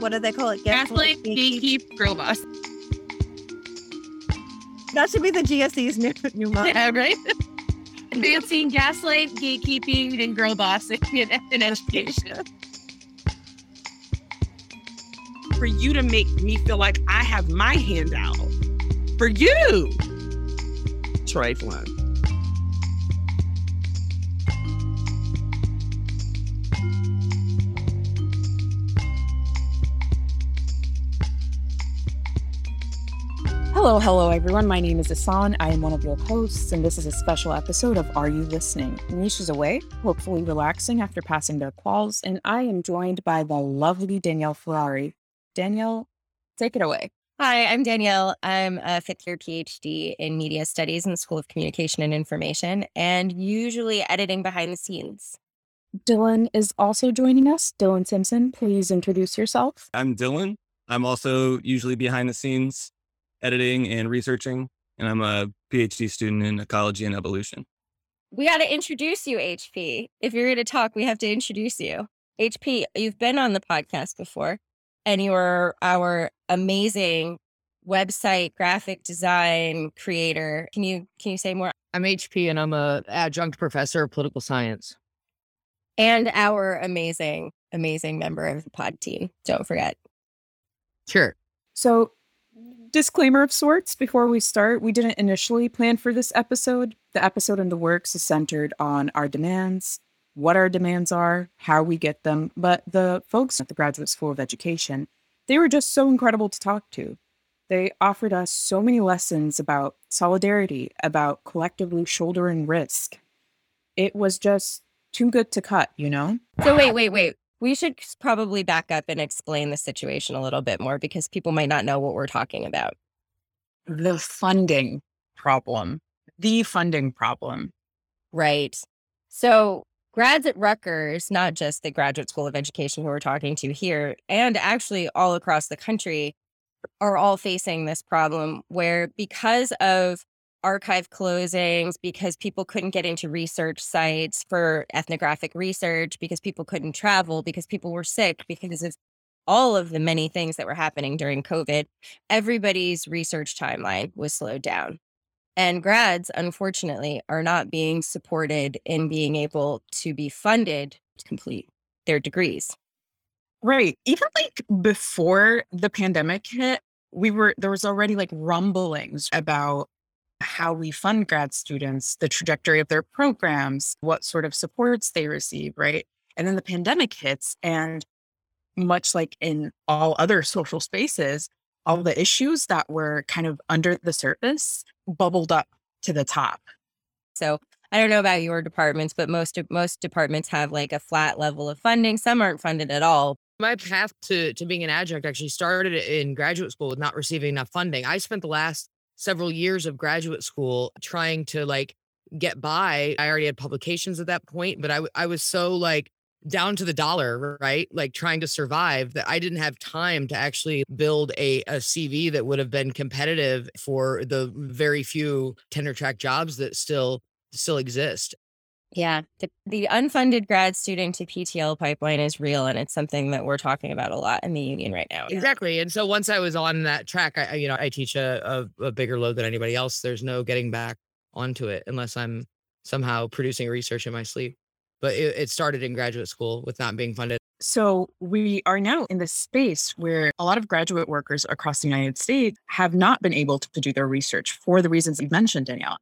what do they call it? Gaslight, gatekeep, girl boss. That should be the GSE's new new motto. Yeah, right. Advancing gaslight, gatekeeping, and girl bossing in, in education. For you to make me feel like I have my hand out. For you. Troy Flynn. Hello, hello, everyone. My name is Asan. I am one of your hosts, and this is a special episode of Are You Listening? Nisha's away, hopefully relaxing after passing their quals, and I am joined by the lovely Danielle Ferrari. Danielle, take it away. Hi, I'm Danielle. I'm a fifth year PhD in media studies in the School of Communication and Information, and usually editing behind the scenes. Dylan is also joining us. Dylan Simpson, please introduce yourself. I'm Dylan. I'm also usually behind the scenes editing and researching, and I'm a PhD student in ecology and evolution. We got to introduce you, HP. If you're going to talk, we have to introduce you. HP, you've been on the podcast before, and you are our amazing website graphic design creator. Can you can you say more? I'm HP and I'm a adjunct professor of political science. And our amazing, amazing member of the pod team. Don't forget. Sure. So, disclaimer of sorts before we start we didn't initially plan for this episode. The episode in the works is centered on our demands, what our demands are, how we get them. But the folks at the Graduate School of Education, they were just so incredible to talk to. They offered us so many lessons about solidarity, about collectively shouldering risk. It was just too good to cut, you know? So wait, wait, wait. We should probably back up and explain the situation a little bit more because people might not know what we're talking about. The funding problem, the funding problem. Right. So grads at Rutgers, not just the Graduate School of Education who we're talking to here, and actually all across the country, are all facing this problem where because of archive closings, because people couldn't get into research sites for ethnographic research, because people couldn't travel, because people were sick, because of all of the many things that were happening during COVID, everybody's research timeline was slowed down. And grads, unfortunately, are not being supported in being able to be funded to complete their degrees. Right. Even like before the pandemic hit, we were there was already like rumblings about how we fund grad students, the trajectory of their programs, what sort of supports they receive, right? And then the pandemic hits and much like in all other social spaces, all the issues that were kind of under the surface bubbled up to the top. So I don't know about your departments, but most most departments have like a flat level of funding. Some aren't funded at all. My path to, to being an adjunct actually started in graduate school with not receiving enough funding. I spent the last several years of graduate school trying to like get by. I already had publications at that point, but I, was so like down to the dollar, right? Like trying to survive that I didn't have time to actually build a, a CV that would have been competitive for the very few tenure track jobs that still still exist. Yeah, the, the unfunded grad student to PTL pipeline is real, and it's something that we're talking about a lot in the union right now. Exactly. And so once I was on that track, I, I you know, I teach a, a, a bigger load than anybody else. There's no getting back onto it unless I'm somehow producing research in my sleep. But it, it started in graduate school with not being funded. So we are now in this space where a lot of graduate workers across the United States have not been able to do their research for the reasons you mentioned, Danielle,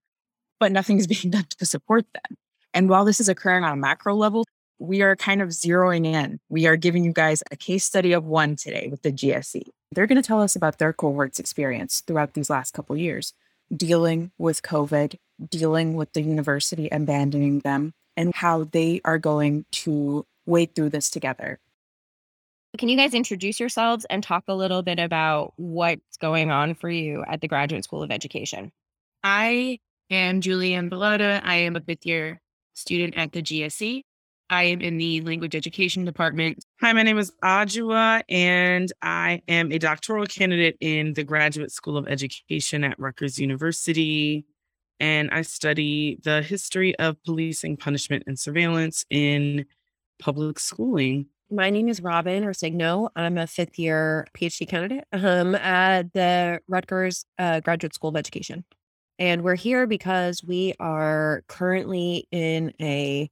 but nothing is being done to support them. And while this is occurring on a macro level, we are kind of zeroing in. We are giving you guys a case study of one today with the GSE. They're going to tell us about their cohort's experience throughout these last couple years, dealing with COVID, dealing with the university abandoning them, and how they are going to wade through this together. Can you guys introduce yourselves and talk a little bit about what's going on for you at the Graduate School of Education? I am Julianne Bellotta. I am a fifth year student at the GSE. I am in the language education department. Hi, my name is Ajua, and I am a doctoral candidate in the Graduate School of Education at Rutgers University. And I study the history of policing, punishment, and surveillance in public schooling. My name is Robin Orsigno. I'm a fifth year PhD candidate um, at the Rutgers uh, Graduate School of Education. And we're here because we are currently in a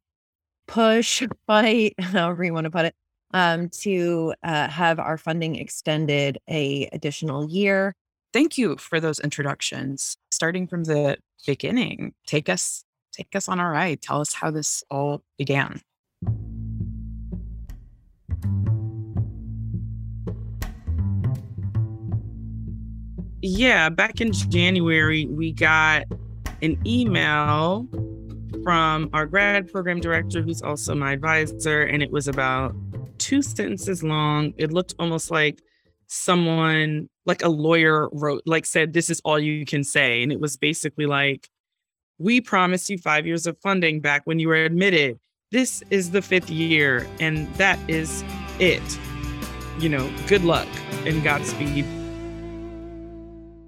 push fight, however you want to put it, um, to uh, have our funding extended a additional year. Thank you for those introductions. Starting from the beginning, take us take us on our ride. Tell us how this all began. Yeah, back in January, we got an email from our grad program director, who's also my advisor, and it was about two sentences long. It looked almost like someone, like a lawyer, wrote, like, said, This is all you can say. And it was basically like, We promised you five years of funding back when you were admitted. This is the fifth year, and that is it. You know, good luck and Godspeed.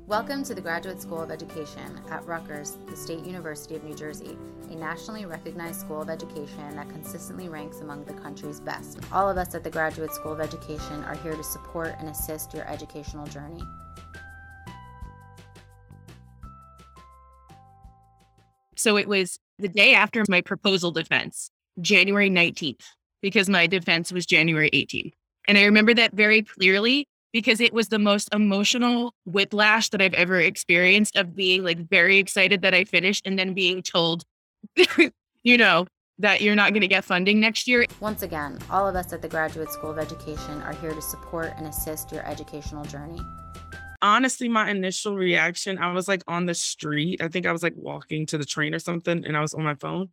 Welcome to the Graduate School of Education at Rutgers, the State University of New Jersey, a nationally recognized school of education that consistently ranks among the country's best. All of us at the Graduate School of Education are here to support and assist your educational journey. So it was the day after my proposal defense, January 19th, because my defense was January 18th. And I remember that very clearly because it was the most emotional whiplash that I've ever experienced of being like very excited that I finished and then being told, you know, that you're not going to get funding next year. Once again, all of us at the Graduate School of Education are here to support and assist your educational journey. Honestly, my initial reaction, I was like on the street. I think I was like walking to the train or something, and I was on my phone.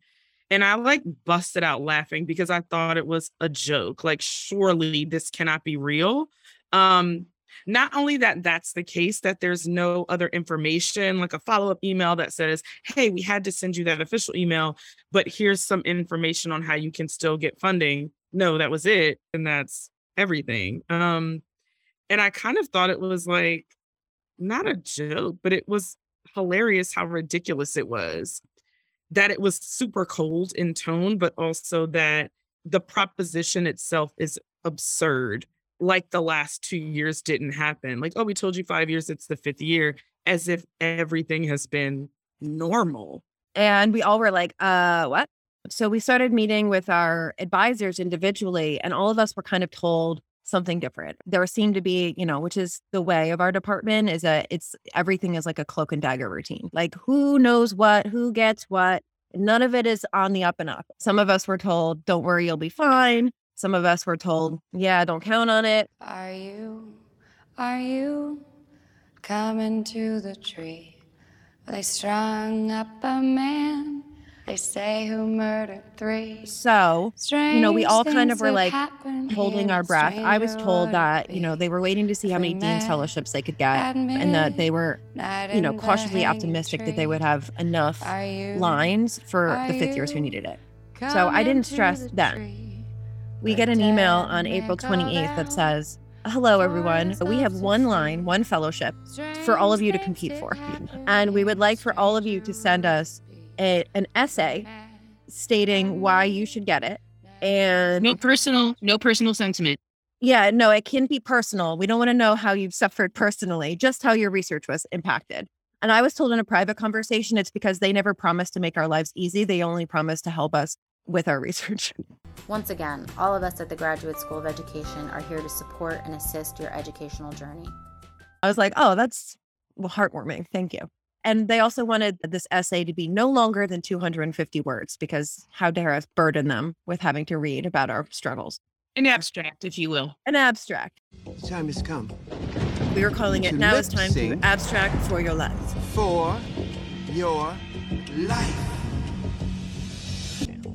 And I like busted out laughing because I thought it was a joke. Like, surely this cannot be real. Um, not only that that's the case that there's no other information like a follow-up email that says hey we had to send you that official email but here's some information on how you can still get funding. No that was it and that's everything. Um and i kind of thought it was like not a joke but it was hilarious how ridiculous it was. That it was super cold in tone but also that the proposition itself is absurd like the last two years didn't happen. Like, oh, we told you five years, it's the fifth year, as if everything has been normal. And we all were like, uh, what? So we started meeting with our advisors individually, and all of us were kind of told something different. There seemed to be, you know, which is the way of our department, is that it's everything is like a cloak and dagger routine. Like who knows what, who gets what. None of it is on the up and up. Some of us were told, don't worry, you'll be fine. Some of us were told, yeah, don't count on it. Are you, are you coming to the tree? They strung up a man, they say who murdered three. So, you know, we all kind of were like holding our breath. I was told that, you know, they were waiting to see how many Dean's fellowships they could get and that they were, you know, cautiously optimistic that they would have enough you lines for the fifth years who needed it. So I didn't stress the then. We get an email on April 28th that says, Hello, everyone. We have one line, one fellowship for all of you to compete for. And we would like for all of you to send us a, an essay stating why you should get it. And No personal, no personal sentiment. yeah, no, it can be personal. We don't want to know how you've suffered personally, just how your research was impacted. And I was told in a private conversation, it's because they never promised to make our lives easy. They only promised to help us with our research. Once again, all of us at the Graduate School of Education are here to support and assist your educational journey. I was like, oh, that's heartwarming. Thank you. And they also wanted this essay to be no longer than 250 words because how dare us burden them with having to read about our struggles. An abstract, if you will. An abstract. The time has come We were calling it Now it's time to abstract for your Life. for your life.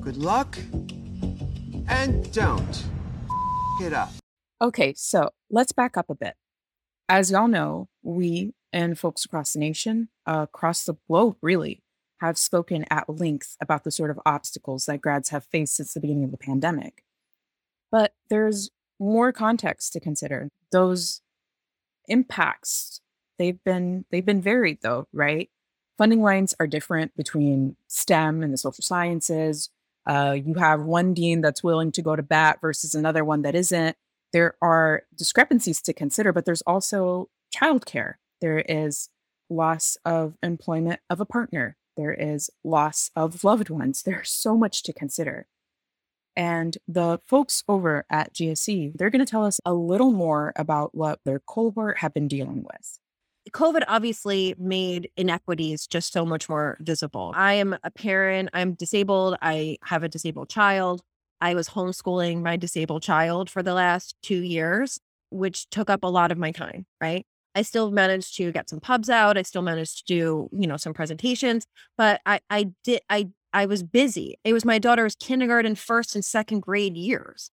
Good luck and don't it up. Okay, so let's back up a bit. As y'all know, we and folks across the nation, uh, across the globe, really, have spoken at length about the sort of obstacles that grads have faced since the beginning of the pandemic. But there's more context to consider. Those impacts, they've been they've been varied though, right? Funding lines are different between STEM and the social sciences, Uh, you have one dean that's willing to go to bat versus another one that isn't. There are discrepancies to consider, but there's also childcare. There is loss of employment of a partner. There is loss of loved ones. There's so much to consider. And the folks over at GSE, they're going to tell us a little more about what their cohort have been dealing with. COVID obviously made inequities just so much more visible. I am a parent, I'm disabled, I have a disabled child. I was homeschooling my disabled child for the last two years, which took up a lot of my time, right? I still managed to get some pubs out. I still managed to do, you know, some presentations, but I I did I I was busy. It was my daughter's kindergarten, first and second grade years.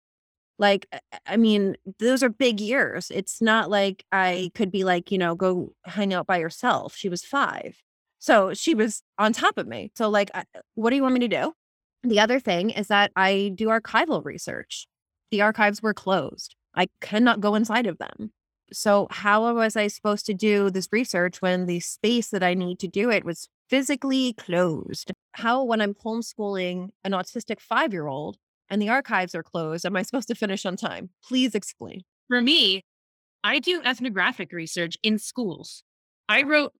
Like, I mean, those are big years. It's not like I could be like, you know, go hang out by yourself. She was five. So she was on top of me. So, like, uh, what do you want me to do? The other thing is that I do archival research. The archives were closed. I cannot go inside of them. So, how was I supposed to do this research when the space that I need to do it was physically closed? How, when I'm homeschooling an autistic five year old, and the archives are closed. Am I supposed to finish on time? Please explain. For me, I do ethnographic research in schools. I wrote,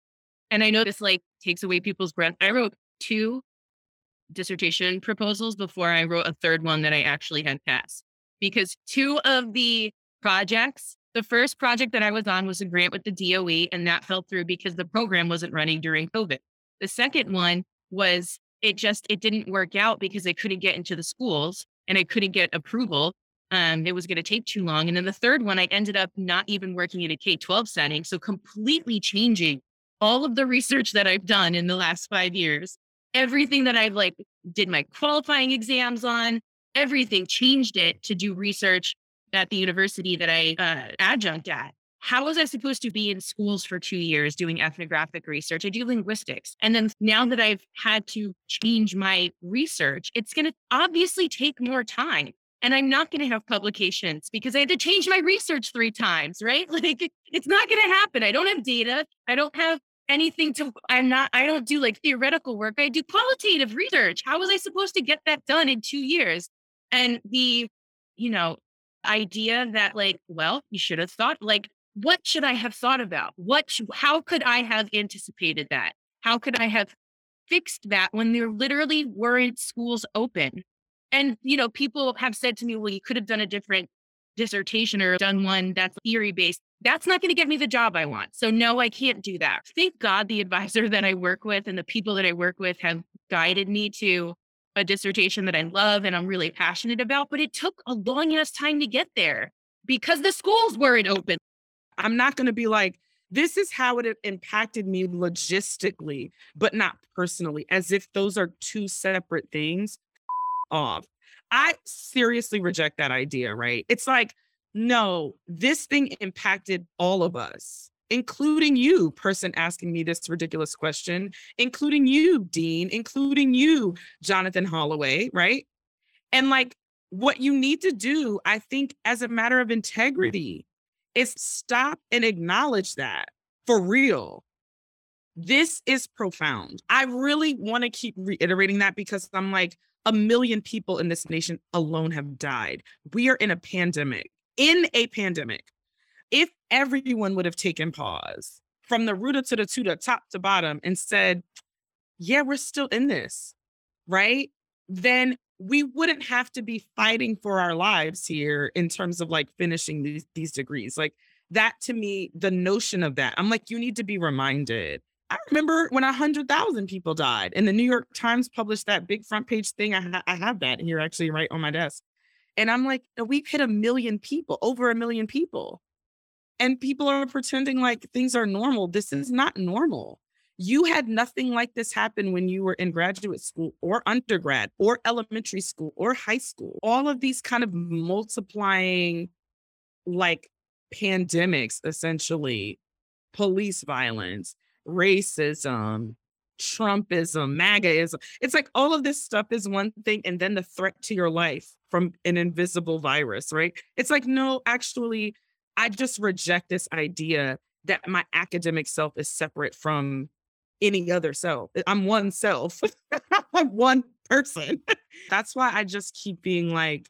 and I know this like takes away people's breath. I wrote two dissertation proposals before I wrote a third one that I actually had passed. Because two of the projects, the first project that I was on was a grant with the DOE, and that fell through because the program wasn't running during COVID. The second one was it just it didn't work out because they couldn't get into the schools and I couldn't get approval. Um, it was going to take too long. And then the third one, I ended up not even working in a K 12 setting. So completely changing all of the research that I've done in the last five years. Everything that I've like did my qualifying exams on, everything changed it to do research at the university that I uh, adjunct at how was I supposed to be in schools for two years doing ethnographic research? I do linguistics. And then now that I've had to change my research, it's going to obviously take more time. And I'm not going to have publications because I had to change my research three times, right? Like it's not going to happen. I don't have data. I don't have anything to, I'm not, I don't do like theoretical work. I do qualitative research. How was I supposed to get that done in two years? And the, you know, idea that like, well, you should have thought like what should I have thought about? What, how could I have anticipated that? How could I have fixed that when there literally weren't schools open? And, you know, people have said to me, well, you could have done a different dissertation or done one that's theory based. That's not going to get me the job I want. So, no, I can't do that. Thank God the advisor that I work with and the people that I work with have guided me to a dissertation that I love and I'm really passionate about. But it took a long ass time to get there because the schools weren't open. I'm not going to be like, this is how it impacted me logistically, but not personally, as if those are two separate things off. I seriously reject that idea, right? It's like, no, this thing impacted all of us, including you, person asking me this ridiculous question, including you, Dean, including you, Jonathan Holloway, right? And like, what you need to do, I think, as a matter of integrity, is stop and acknowledge that for real. This is profound. I really want to keep reiterating that because I'm like, a million people in this nation alone have died. We are in a pandemic, in a pandemic. If everyone would have taken pause from the rooter to the tutor, top to bottom, and said, yeah, we're still in this, right? Then we wouldn't have to be fighting for our lives here in terms of like finishing these these degrees. Like that to me, the notion of that, I'm like, you need to be reminded. I remember when a hundred thousand people died, and the New York Times published that big front page thing. I, ha- I have that here actually right on my desk, and I'm like, we've hit a million people, over a million people, and people are pretending like things are normal. This is not normal. You had nothing like this happen when you were in graduate school or undergrad or elementary school or high school. All of these kind of multiplying like pandemics, essentially police violence, racism, Trumpism, MAGAism. It's like all of this stuff is one thing, and then the threat to your life from an invisible virus, right? It's like, no, actually, I just reject this idea that my academic self is separate from any other self. I'm one self. I'm one person. That's why I just keep being like,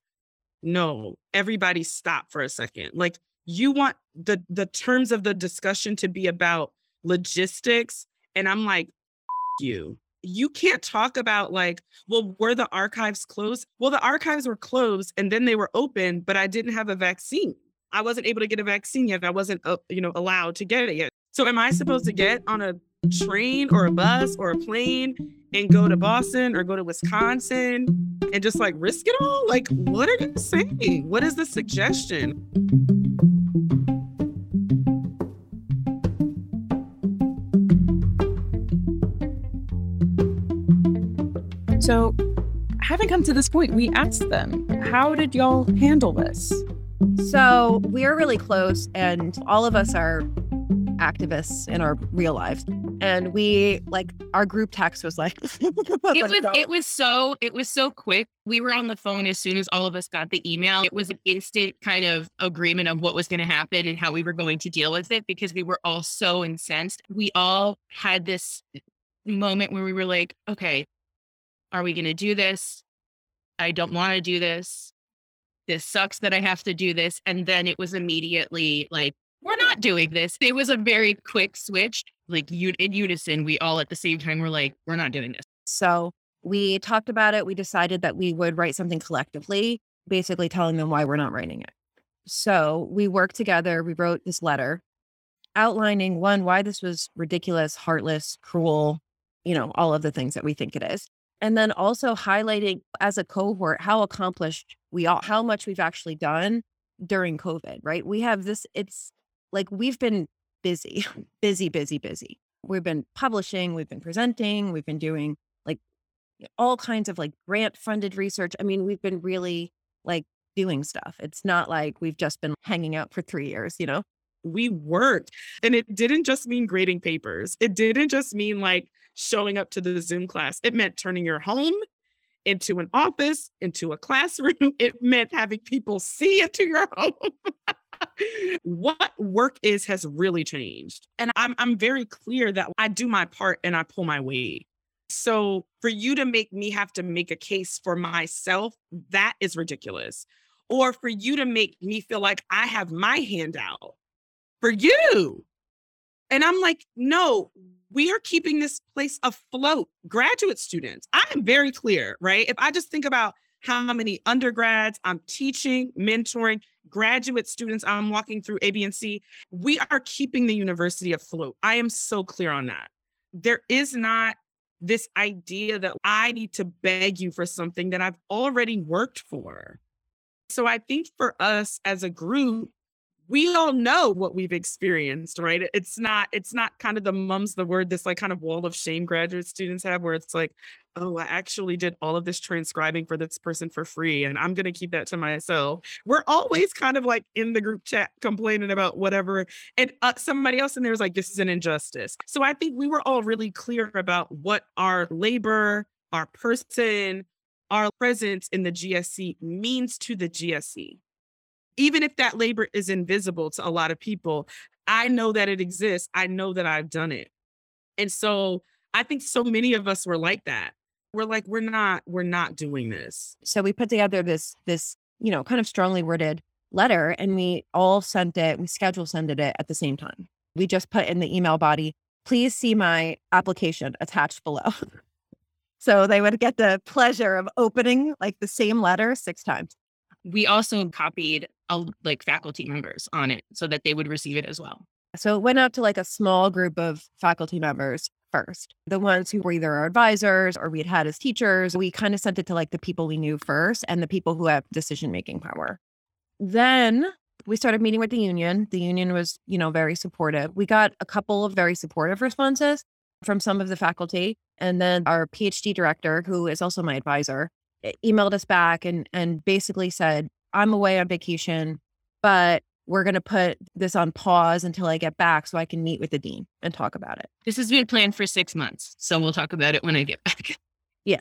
no, everybody stop for a second. Like you want the the terms of the discussion to be about logistics. And I'm like, you. You can't talk about like, well, were the archives closed? Well, the archives were closed and then they were open, but I didn't have a vaccine. I wasn't able to get a vaccine yet. I wasn't, uh, you know, allowed to get it yet. So am I supposed to get on a train or a bus or a plane and go to Boston or go to Wisconsin and just like risk it all? Like, what are you saying? What is the suggestion? So, having come to this point, we asked them, how did y'all handle this? So we're really close, and all of us are activists in our real lives. And mm-hmm. we like our group text was like it was it was so it was so quick. We were on the phone as soon as all of us got the email. It was an instant kind of agreement of what was going to happen and how we were going to deal with it because we were all so incensed. We all had this moment where we were like, okay, are we going to do this? I don't want to do this. This sucks that I have to do this. And then it was immediately like, we're not doing this. It was a very quick switch. Like in unison, we all at the same time were like, we're not doing this. So we talked about it. We decided that we would write something collectively, basically telling them why we're not writing it. So we worked together. We wrote this letter outlining one, why this was ridiculous, heartless, cruel, you know, all of the things that we think it is and then also highlighting as a cohort how accomplished we are, how much we've actually done during COVID, right? We have this, it's like we've been busy, busy, busy, busy. We've been publishing, we've been presenting, we've been doing like all kinds of like grant funded research. I mean, we've been really like doing stuff. It's not like we've just been hanging out for three years, you know? We worked. And it didn't just mean grading papers, it didn't just mean like, showing up to the Zoom class. It meant turning your home into an office, into a classroom. It meant having people see into your home. what work is has really changed. And I'm I'm very clear that I do my part and I pull my weight. So for you to make me have to make a case for myself, that is ridiculous. Or for you to make me feel like I have my hand out for you. And I'm like, no, we are keeping this place afloat. Graduate students, I am very clear, right? If I just think about how many undergrads I'm teaching, mentoring, graduate students I'm walking through A, B, and C, we are keeping the university afloat. I am so clear on that. There is not this idea that I need to beg you for something that I've already worked for. So I think for us as a group, we all know what we've experienced, right? It's not, it's not kind of the mum's the word, this like kind of wall of shame graduate students have where it's like, oh, I actually did all of this transcribing for this person for free and I'm going to keep that to myself. We're always kind of like in the group chat complaining about whatever. And uh, somebody else in there is like, this is an injustice. So I think we were all really clear about what our labor, our person, our presence in the GSE means to the GSE even if that labor is invisible to a lot of people, I know that it exists. I know that I've done it. And so I think so many of us were like that. We're like, we're not, we're not doing this. So we put together this, this, you know, kind of strongly worded letter and we all sent it, we schedule sent it at the same time. We just put in the email body, please see my application attached below. so they would get the pleasure of opening like the same letter six times we also copied like faculty members on it so that they would receive it as well. So it went out to like a small group of faculty members first, the ones who were either our advisors or we had had as teachers. We kind of sent it to like the people we knew first and the people who have decision making power. Then we started meeting with the union. The union was, you know, very supportive. We got a couple of very supportive responses from some of the faculty. And then our PhD director, who is also my advisor, emailed us back and and basically said, "I'm away on vacation, but we're going to put this on pause until I get back so I can meet with the dean and talk about it." This has been planned for 6 months, so we'll talk about it when I get back. Yeah.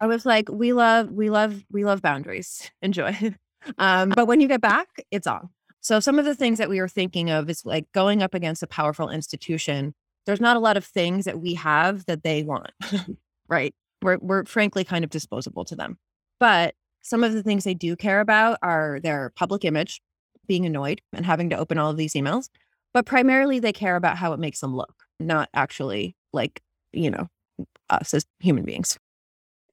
I was like, "We love we love we love boundaries. Enjoy." um, but when you get back, it's on. So some of the things that we were thinking of is like going up against a powerful institution there's not a lot of things that we have that they want, right? We're, we're frankly kind of disposable to them. But some of the things they do care about are their public image, being annoyed and having to open all of these emails. But primarily, they care about how it makes them look, not actually like, you know, us as human beings.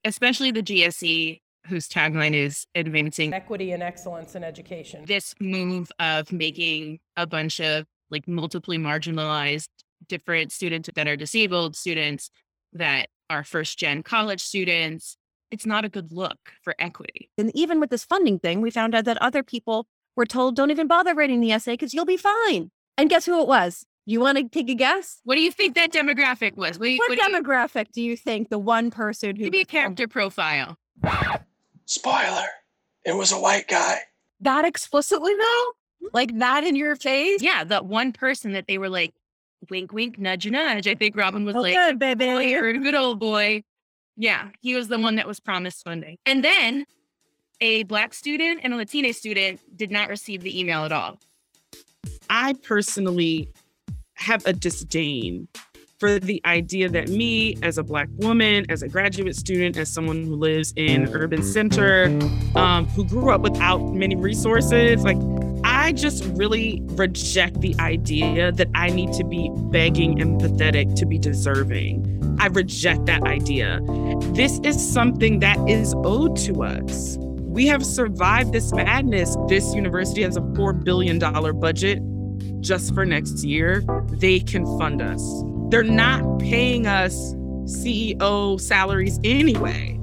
Especially the GSE, whose tagline is advancing equity and excellence in education. This move of making a bunch of like multiply marginalized different students that are disabled, students that are first gen college students, it's not a good look for equity. And even with this funding thing, we found out that other people were told, don't even bother writing the essay because you'll be fine. And guess who it was? You want to take a guess? What do you think that demographic was? What, what, what demographic do you, do you, think the one person who maybe a oh. character profile? Spoiler. It was a white guy. That explicitly though? Hmm? Like that in your face? Yeah, that one person that they were like, wink, wink, nudge, nudge. I think Robin was oh, like, good, baby. You're a good old boy. Yeah, he was the one that was promised funding. And then a Black student and a Latina student did not receive the email at all. I personally have a disdain for the idea that me, as a Black woman, as a graduate student, as someone who lives in urban center, um, who grew up without many resources, like I just really reject the idea that I need to be begging and pathetic to be deserving. I reject that idea. This is something that is owed to us. We have survived this madness. This university has a $4 billion budget just for next year. They can fund us. They're not paying us CEO salaries anyway.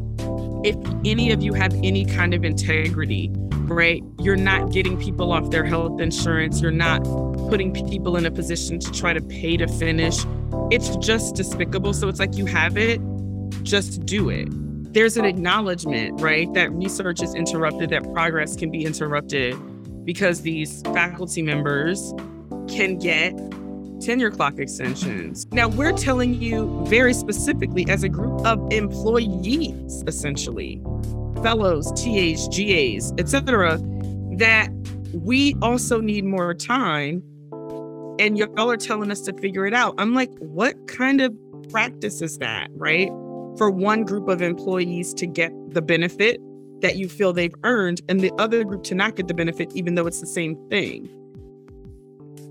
If any of you have any kind of integrity, right? You're not getting people off their health insurance. You're not putting people in a position to try to pay to finish. It's just despicable. So it's like you have it, just do it. There's an acknowledgement, right? That research is interrupted, that progress can be interrupted because these faculty members can get tenure clock extensions. Now, we're telling you very specifically as a group of employees, essentially, fellows, TAs, GAs, etc., that we also need more time. And y'all are telling us to figure it out. I'm like, what kind of practice is that, right? For one group of employees to get the benefit that you feel they've earned, and the other group to not get the benefit, even though it's the same thing.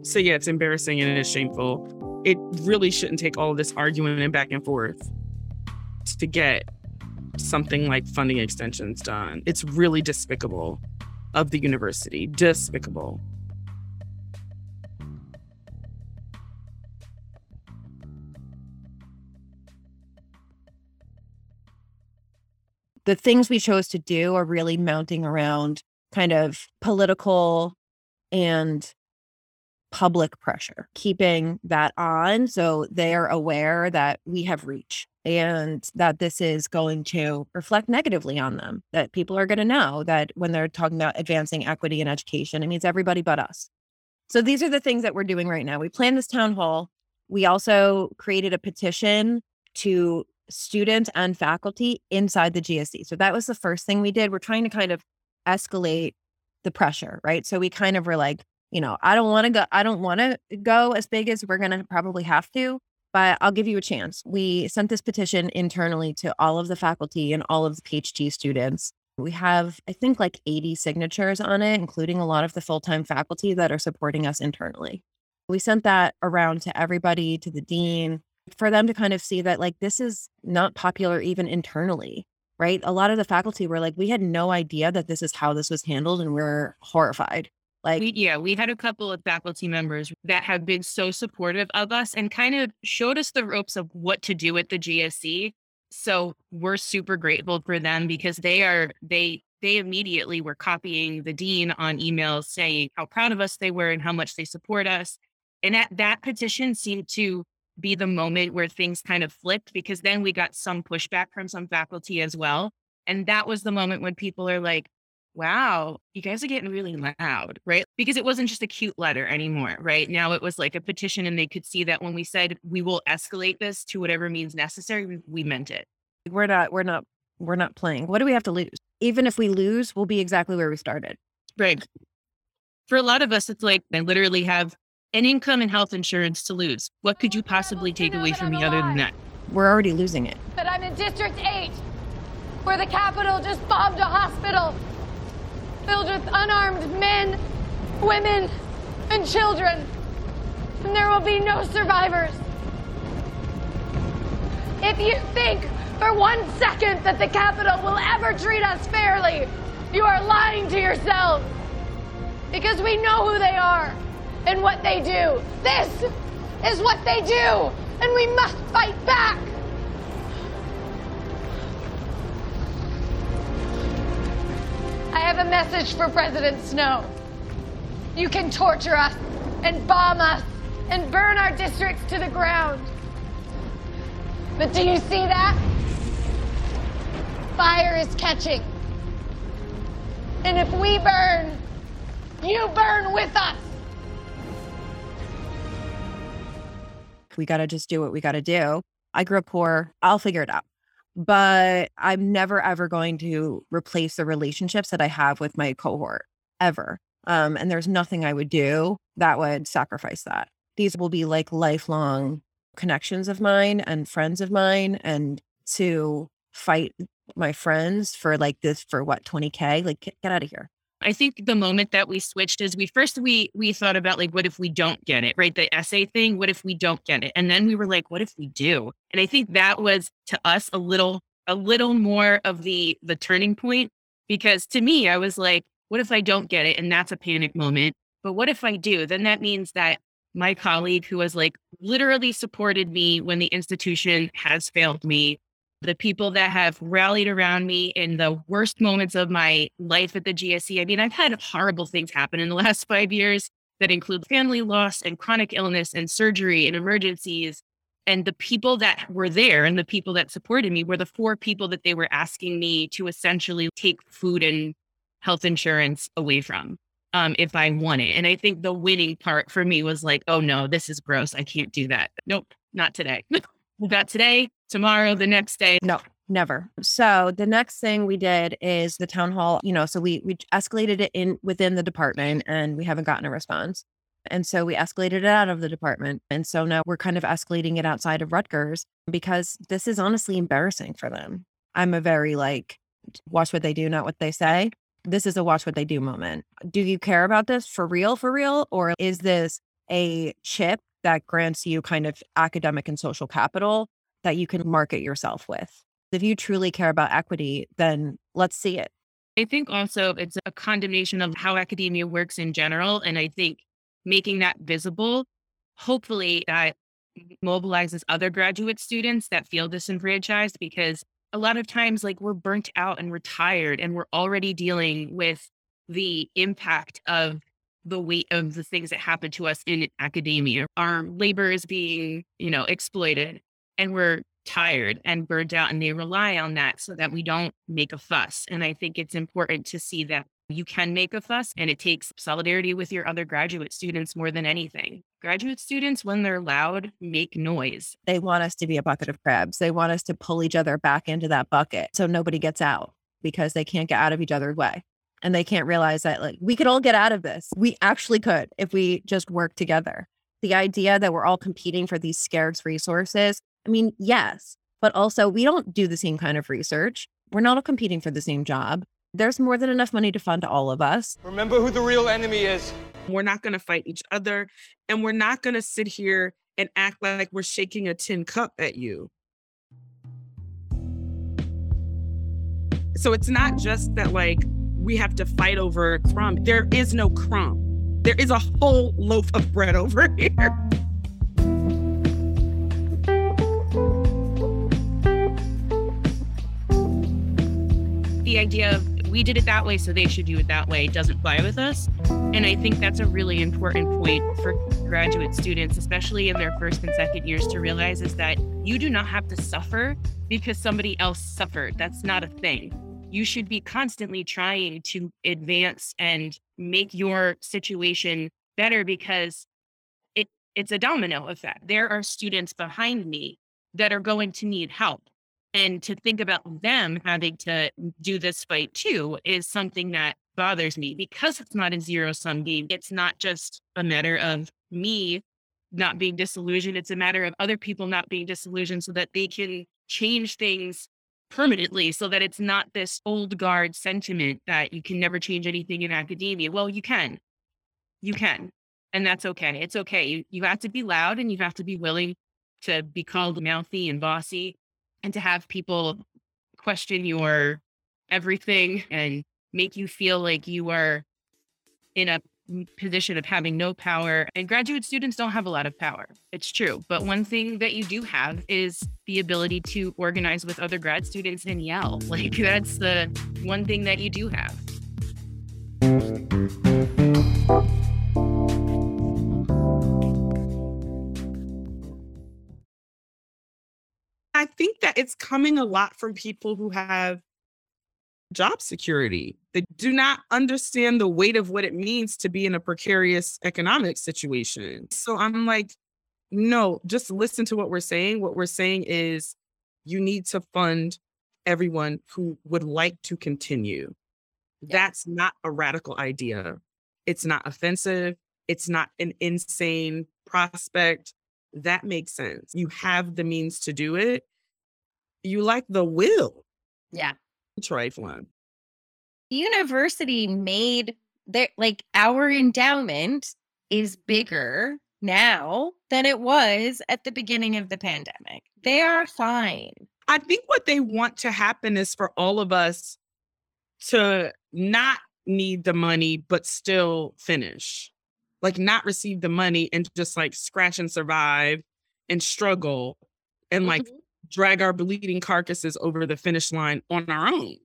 So, yeah, it's embarrassing and it's shameful. It really shouldn't take all this arguing and back and forth to get something like funding extensions done. It's really despicable of the university. Despicable. The things we chose to do are really mounting around kind of political and public pressure, keeping that on so they're aware that we have reach and that this is going to reflect negatively on them. That people are going to know that when they're talking about advancing equity in education, it means everybody but us. So these are the things that we're doing right now. We planned this town hall. We also created a petition to students and faculty inside the GSE. So that was the first thing we did. We're trying to kind of escalate the pressure, right? So we kind of were like, you know, I don't want to go, I don't want to go as big as we're going to probably have to, but I'll give you a chance. We sent this petition internally to all of the faculty and all of the PhD students. We have, I think, like 80 signatures on it, including a lot of the full time faculty that are supporting us internally. We sent that around to everybody, to the dean, for them to kind of see that, like, this is not popular even internally, right? A lot of the faculty were like, we had no idea that this is how this was handled, and we're horrified. Like, we, yeah, we had a couple of faculty members that have been so supportive of us and kind of showed us the ropes of what to do at the GSE. So we're super grateful for them because they are they they immediately were copying the dean on emails saying how proud of us they were and how much they support us. And that that petition seemed to be the moment where things kind of flipped because then we got some pushback from some faculty as well. And that was the moment when people are like, wow, you guys are getting really loud, right? Because it wasn't just a cute letter anymore, right? Now it was like a petition, and they could see that when we said we will escalate this to whatever means necessary, we meant it. We're not, we're not, we're not playing. What do we have to lose? Even if we lose, we'll be exactly where we started. Right. For a lot of us, it's like I literally have an income and health insurance to lose. What could you possibly take away from me other than that? We're already losing it. But I'm in District 8, where the Capitol just bombed a hospital filled with unarmed men, women, and children. And there will be no survivors. If you think for one second that the Capitol will ever treat us fairly, you are lying to yourselves. Because we know who they are and what they do. This is what they do, and we must fight back. I have a message for President Snow. You can torture us and bomb us and burn our districts to the ground. But do you see that? Fire is catching. And if we burn, you burn with us. We got to just do what we got to do. I grew up poor. I'll figure it out. But I'm never, ever going to replace the relationships that I have with my cohort, ever. Um, and there's nothing I would do that would sacrifice that. These will be like lifelong connections of mine and friends of mine. And to fight my friends for like this, for what, 20K? Like, get, get out of here. I think the moment that we switched is we first we we thought about like what if we don't get it, right? The essay thing, what if we don't get it? And then we were like, what if we do? And I think that was to us a little a little more of the the turning point because to me I was like, what if I don't get it? And that's a panic moment. But what if I do? Then that means that my colleague who was like literally supported me when the institution has failed me the people that have rallied around me in the worst moments of my life at the GSE. I mean, I've had horrible things happen in the last five years that include family loss and chronic illness and surgery and emergencies. And the people that were there and the people that supported me were the four people that they were asking me to essentially take food and health insurance away from um, if I won it. And I think the winning part for me was like, oh no, this is gross. I can't do that. Nope, not today. not today tomorrow, the next day. No, never. So the next thing we did is the town hall, you know, so we we escalated it in within the department and we haven't gotten a response. And so we escalated it out of the department. And so now we're kind of escalating it outside of Rutgers because this is honestly embarrassing for them. I'm a very like watch what they do, not what they say. This is a watch what they do moment. Do you care about this for real, for real? Or is this a chip that grants you kind of academic and social capital that you can market yourself with. If you truly care about equity, then let's see it. I think also it's a condemnation of how academia works in general. And I think making that visible, hopefully, that mobilizes other graduate students that feel disenfranchised because a lot of times, like, we're burnt out and we're tired and we're already dealing with the impact of the weight of the things that happen to us in academia. Our labor is being, you know, exploited and we're tired and burned out and they rely on that so that we don't make a fuss. And I think it's important to see that you can make a fuss and it takes solidarity with your other graduate students more than anything. Graduate students, when they're loud, make noise. They want us to be a bucket of crabs. They want us to pull each other back into that bucket so nobody gets out because they can't get out of each other's way. And they can't realize that like we could all get out of this. We actually could if we just work together. The idea that we're all competing for these scarce resources I mean, yes, but also we don't do the same kind of research. We're not all competing for the same job. There's more than enough money to fund all of us. Remember who the real enemy is. We're not going to fight each other. And we're not going to sit here and act like we're shaking a tin cup at you. So it's not just that, like, we have to fight over a crumb. There is no crumb, there is a whole loaf of bread over here. the idea of we did it that way, so they should do it that way doesn't fly with us. And I think that's a really important point for graduate students, especially in their first and second years, to realize is that you do not have to suffer because somebody else suffered. That's not a thing. You should be constantly trying to advance and make your situation better because it, it's a domino effect. There are students behind me that are going to need help and to think about them having to do this fight too is something that bothers me because it's not a zero sum game. It's not just a matter of me not being disillusioned. It's a matter of other people not being disillusioned so that they can change things permanently so that it's not this old guard sentiment that you can never change anything in academia. Well, you can. You can. And that's okay. It's okay. You, you have to be loud and you have to be willing to be called mouthy and bossy and to have people question your everything and make you feel like you are in a position of having no power. And graduate students don't have a lot of power. It's true. But one thing that you do have is the ability to organize with other grad students and yell. Like that's the one thing that you do have. I think that it's coming a lot from people who have job security. They do not understand the weight of what it means to be in a precarious economic situation. So I'm like, no, just listen to what we're saying. What we're saying is you need to fund everyone who would like to continue. That's not a radical idea. It's not offensive. It's not an insane prospect. That makes sense. You have the means to do it. You like the will. Yeah. Trifling. The university made their like our endowment is bigger now than it was at the beginning of the pandemic. They are fine. I think what they want to happen is for all of us to not need the money, but still finish. Like, not receive the money and just like scratch and survive and struggle and like Mhm. Drag our bleeding carcasses over the finish line on our own.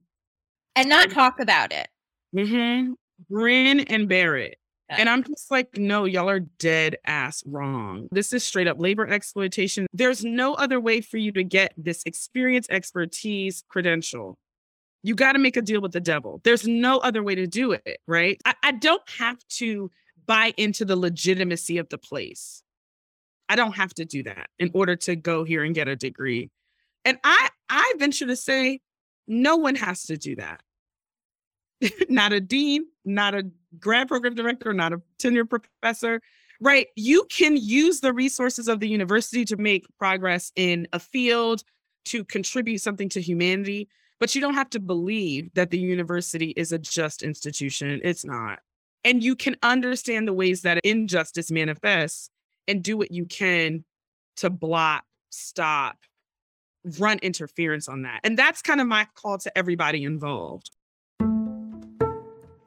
And not talk about it. Mm-hmm. Grin and bear it. And I'm just like, no, y'all are dead ass wrong. This is straight up labor exploitation. There's no other way for you to get this experience, expertise, credential. You got to make a deal with the devil. There's no other way to do it, right? I, I don't have to buy into the legitimacy of the place. I don't have to do that in order to go here and get a degree. And I I venture to say no one has to do that. not a dean, not a grad program director, not a tenure professor, right? You can use the resources of the university to make progress in a field, to contribute something to humanity, but you don't have to believe that the university is a just institution. It's not. And you can understand the ways that injustice manifests and do what you can to block, stop, run interference on that. And that's kind of my call to everybody involved.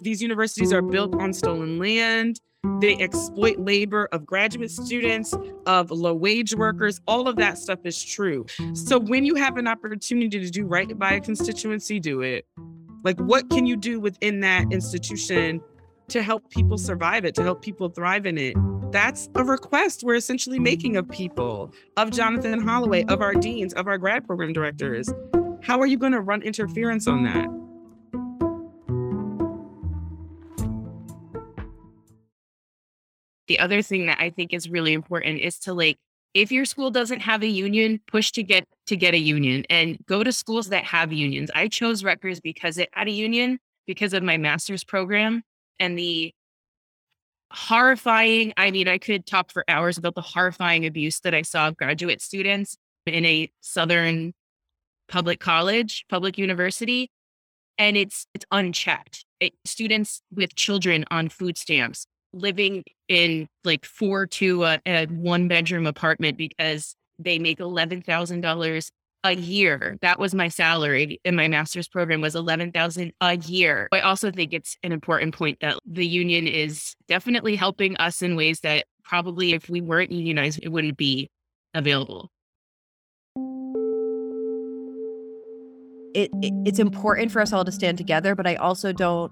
These universities are built on stolen land. They exploit labor of graduate students, of low wage workers. All of that stuff is true. So when you have an opportunity to do right by a constituency, do it. Like, what can you do within that institution to help people survive it, to help people thrive in it? That's a request we're essentially making of people, of Jonathan Holloway, of our deans, of our grad program directors. How are you going to run interference on that? the other thing that I think is really important is to like if your school doesn't have a union, push to get to get a union and go to schools that have unions. I chose Rutgers because it had a union because of my master's program and the horrifying, I mean, I could talk for hours about the horrifying abuse that I saw of graduate students in a southern public college, public university. And it's it's unchecked. It, students with children on food stamps, living in like four to a, a one bedroom apartment because they make eleven thousand dollars a year. That was my salary in my master's program was eleven thousand a year. I also think it's an important point that the union is definitely helping us in ways that probably if we weren't unionized, it wouldn't be available. it, it it's important for us all to stand together, but I also don't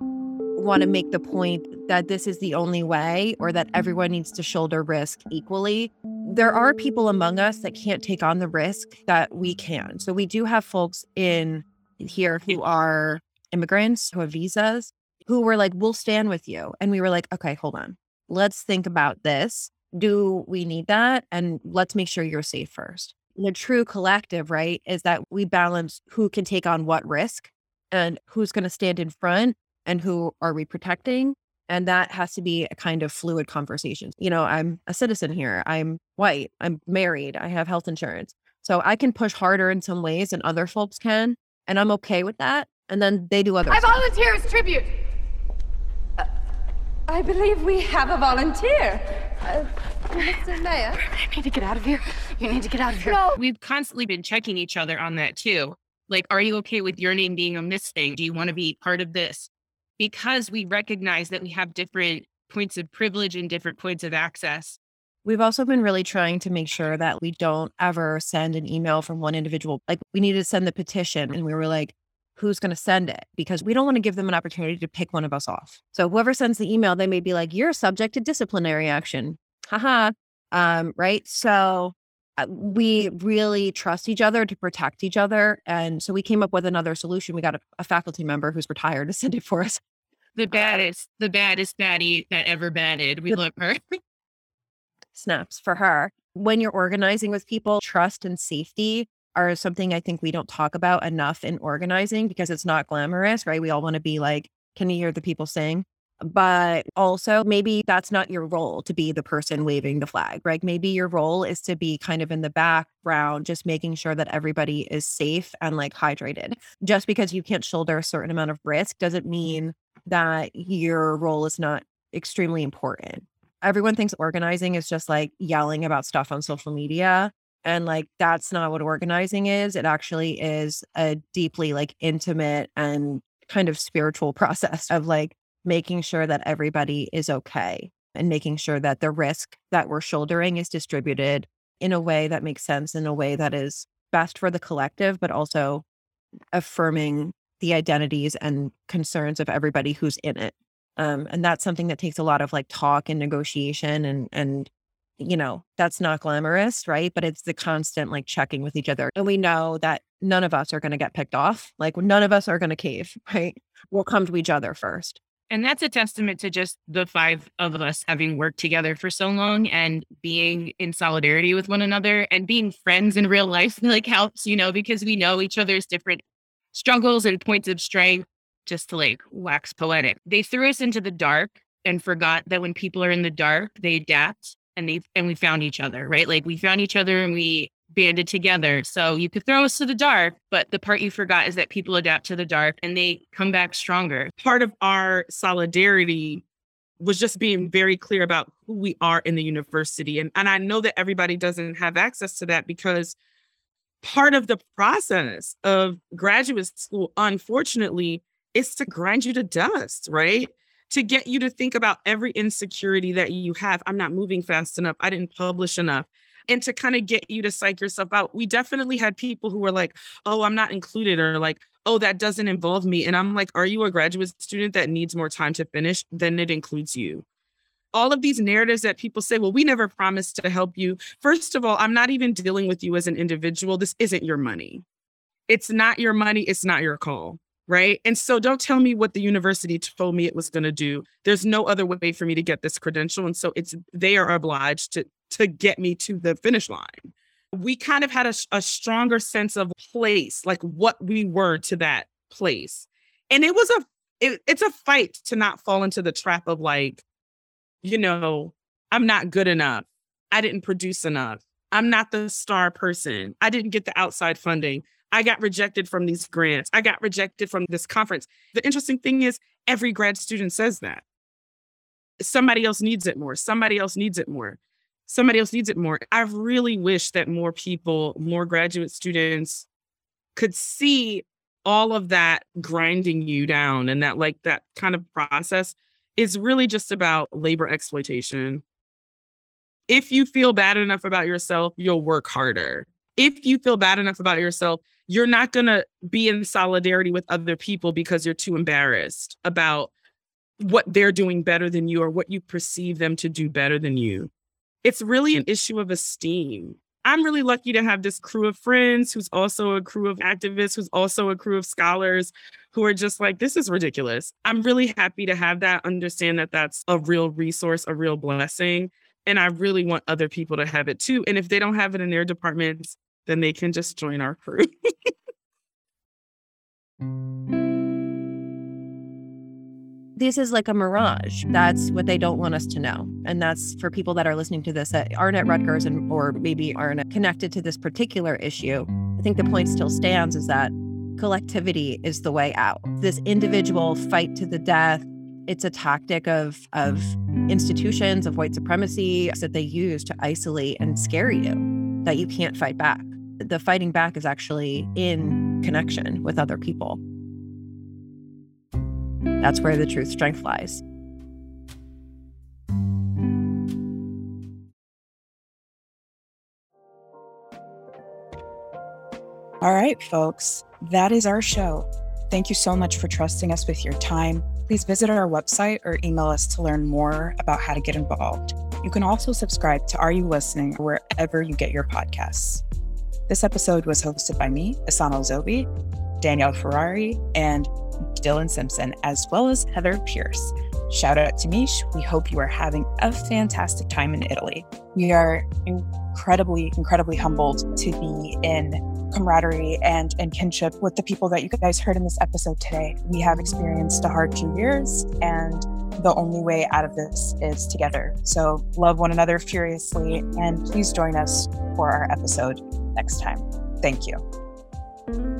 want to make the point that this is the only way or that everyone needs to shoulder risk equally. There are people among us that can't take on the risk that we can. So we do have folks in here who are immigrants who have visas who were like, we'll stand with you. And we were like, okay, hold on. Let's think about this. Do we need that? And let's make sure you're safe first. The true collective, right, is that we balance who can take on what risk and who's going to stand in front and who are we protecting? And that has to be a kind of fluid conversation. You know, I'm a citizen here. I'm white. I'm married. I have health insurance. So I can push harder in some ways than other folks can. And I'm okay with that. And then they do other I stuff. volunteer as tribute. Uh, I believe we have a volunteer. Uh, Mr. Mayor. You need to get out of here. You need to get out of here. No. We've constantly been checking each other on that too. Like, are you okay with your name being on this thing? Do you want to be part of this? Because we recognize that we have different points of privilege and different points of access. We've also been really trying to make sure that we don't ever send an email from one individual. Like we needed to send the petition and we were like, who's going to send it? Because we don't want to give them an opportunity to pick one of us off. So whoever sends the email, they may be like, you're subject to disciplinary action. Haha. Um, right. So uh, we really trust each other to protect each other. And so we came up with another solution. We got a, a faculty member who's retired to send it for us. The baddest, the baddest baddie that ever batted. We love her. snaps for her. When you're organizing with people, trust and safety are something I think we don't talk about enough in organizing because it's not glamorous, right? We all want to be like, can you hear the people sing? But also, maybe that's not your role to be the person waving the flag, right? Maybe your role is to be kind of in the background, just making sure that everybody is safe and like hydrated. Just because you can't shoulder a certain amount of risk doesn't mm-hmm. mean that your role is not extremely important everyone thinks organizing is just like yelling about stuff on social media. And like, that's not what organizing is. It actually is a deeply like intimate and kind of spiritual process of like making sure that everybody is okay and making sure that the risk that we're shouldering is distributed in a way that makes sense, in a way that is best for the collective, but also affirming the identities and concerns of everybody who's in it. Um, and that's something that takes a lot of like talk and negotiation and and you know that's not glamorous right but it's the constant like checking with each other and we know that none of us are going to get picked off like none of us are going to cave right we'll come to each other first and that's a testament to just the five of us having worked together for so long and being in solidarity with one another and being friends in real life like helps you know because we know each other's different struggles and points of strength just to like wax poetic. They threw us into the dark and forgot that when people are in the dark, they adapt and they and we found each other, right? Like we found each other and we banded together. So you could throw us to the dark, but the part you forgot is that people adapt to the dark and they come back stronger. Part of our solidarity was just being very clear about who we are in the university. And, and I know that everybody doesn't have access to that because part of the process of graduate school, unfortunately, is to grind you to dust, right? To get you to think about every insecurity that you have. I'm not moving fast enough. I didn't publish enough. And to kind of get you to psych yourself out. We definitely had people who were like, oh, I'm not included, or like, oh, that doesn't involve me. And I'm like, are you a graduate student that needs more time to finish? Then it includes you all of these narratives that people say, well, we never promised to help you. First of all, I'm not even dealing with you as an individual. This isn't your money. It's not your money. It's not your call right? And so don't tell me what the university told me it was going to do. There's no other way for me to get this credential and so it's they are obliged to to get me to the finish line. We kind of had a, a stronger sense of place, like what we were to that place. And it was a it, it's a fight to not fall into the trap of like you know, I'm not good enough. I didn't produce enough. I'm not the star person. I didn't get the outside funding. I got rejected from these grants. I got rejected from this conference. The interesting thing is, every grad student says that. Somebody else needs it more. Somebody else needs it more. Somebody else needs it more. I really wish that more people, more graduate students could see all of that grinding you down and that, like, that kind of process is really just about labor exploitation. If you feel bad enough about yourself, you'll work harder. If you feel bad enough about yourself, you're not going to be in solidarity with other people because you're too embarrassed about what they're doing better than you or what you perceive them to do better than you. It's really an issue of esteem. I'm really lucky to have this crew of friends who's also a crew of activists, who's also a crew of scholars who are just like, this is ridiculous. I'm really happy to have that, understand that that's a real resource, a real blessing. And I really want other people to have it too. And if they don't have it in their departments, then they can just join our crew. this is like a mirage. That's what they don't want us to know. And that's for people that are listening to this that aren't at Rutgers and or maybe aren't connected to this particular issue. I think the point still stands is that collectivity is the way out. This individual fight to the death, it's a tactic of of institutions of white supremacy that they use to isolate and scare you that you can't fight back. The fighting back is actually in connection with other people. That's where the truth strength lies. All right, folks, that is our show. Thank you so much for trusting us with your time. Please visit our website or email us to learn more about how to get involved. You can also subscribe to Are You Listening wherever you get your podcasts. This episode was hosted by me, Asano Zobi, Danielle Ferrari, and Dylan Simpson, as well as Heather Pierce. Shout out to Mish. We hope you are having a fantastic time in Italy. We are incredibly, incredibly humbled to be in camaraderie and, and kinship with the people that you guys heard in this episode today. We have experienced a hard two years, and the only way out of this is together. So love one another furiously, and please join us for our episode next time. Thank you.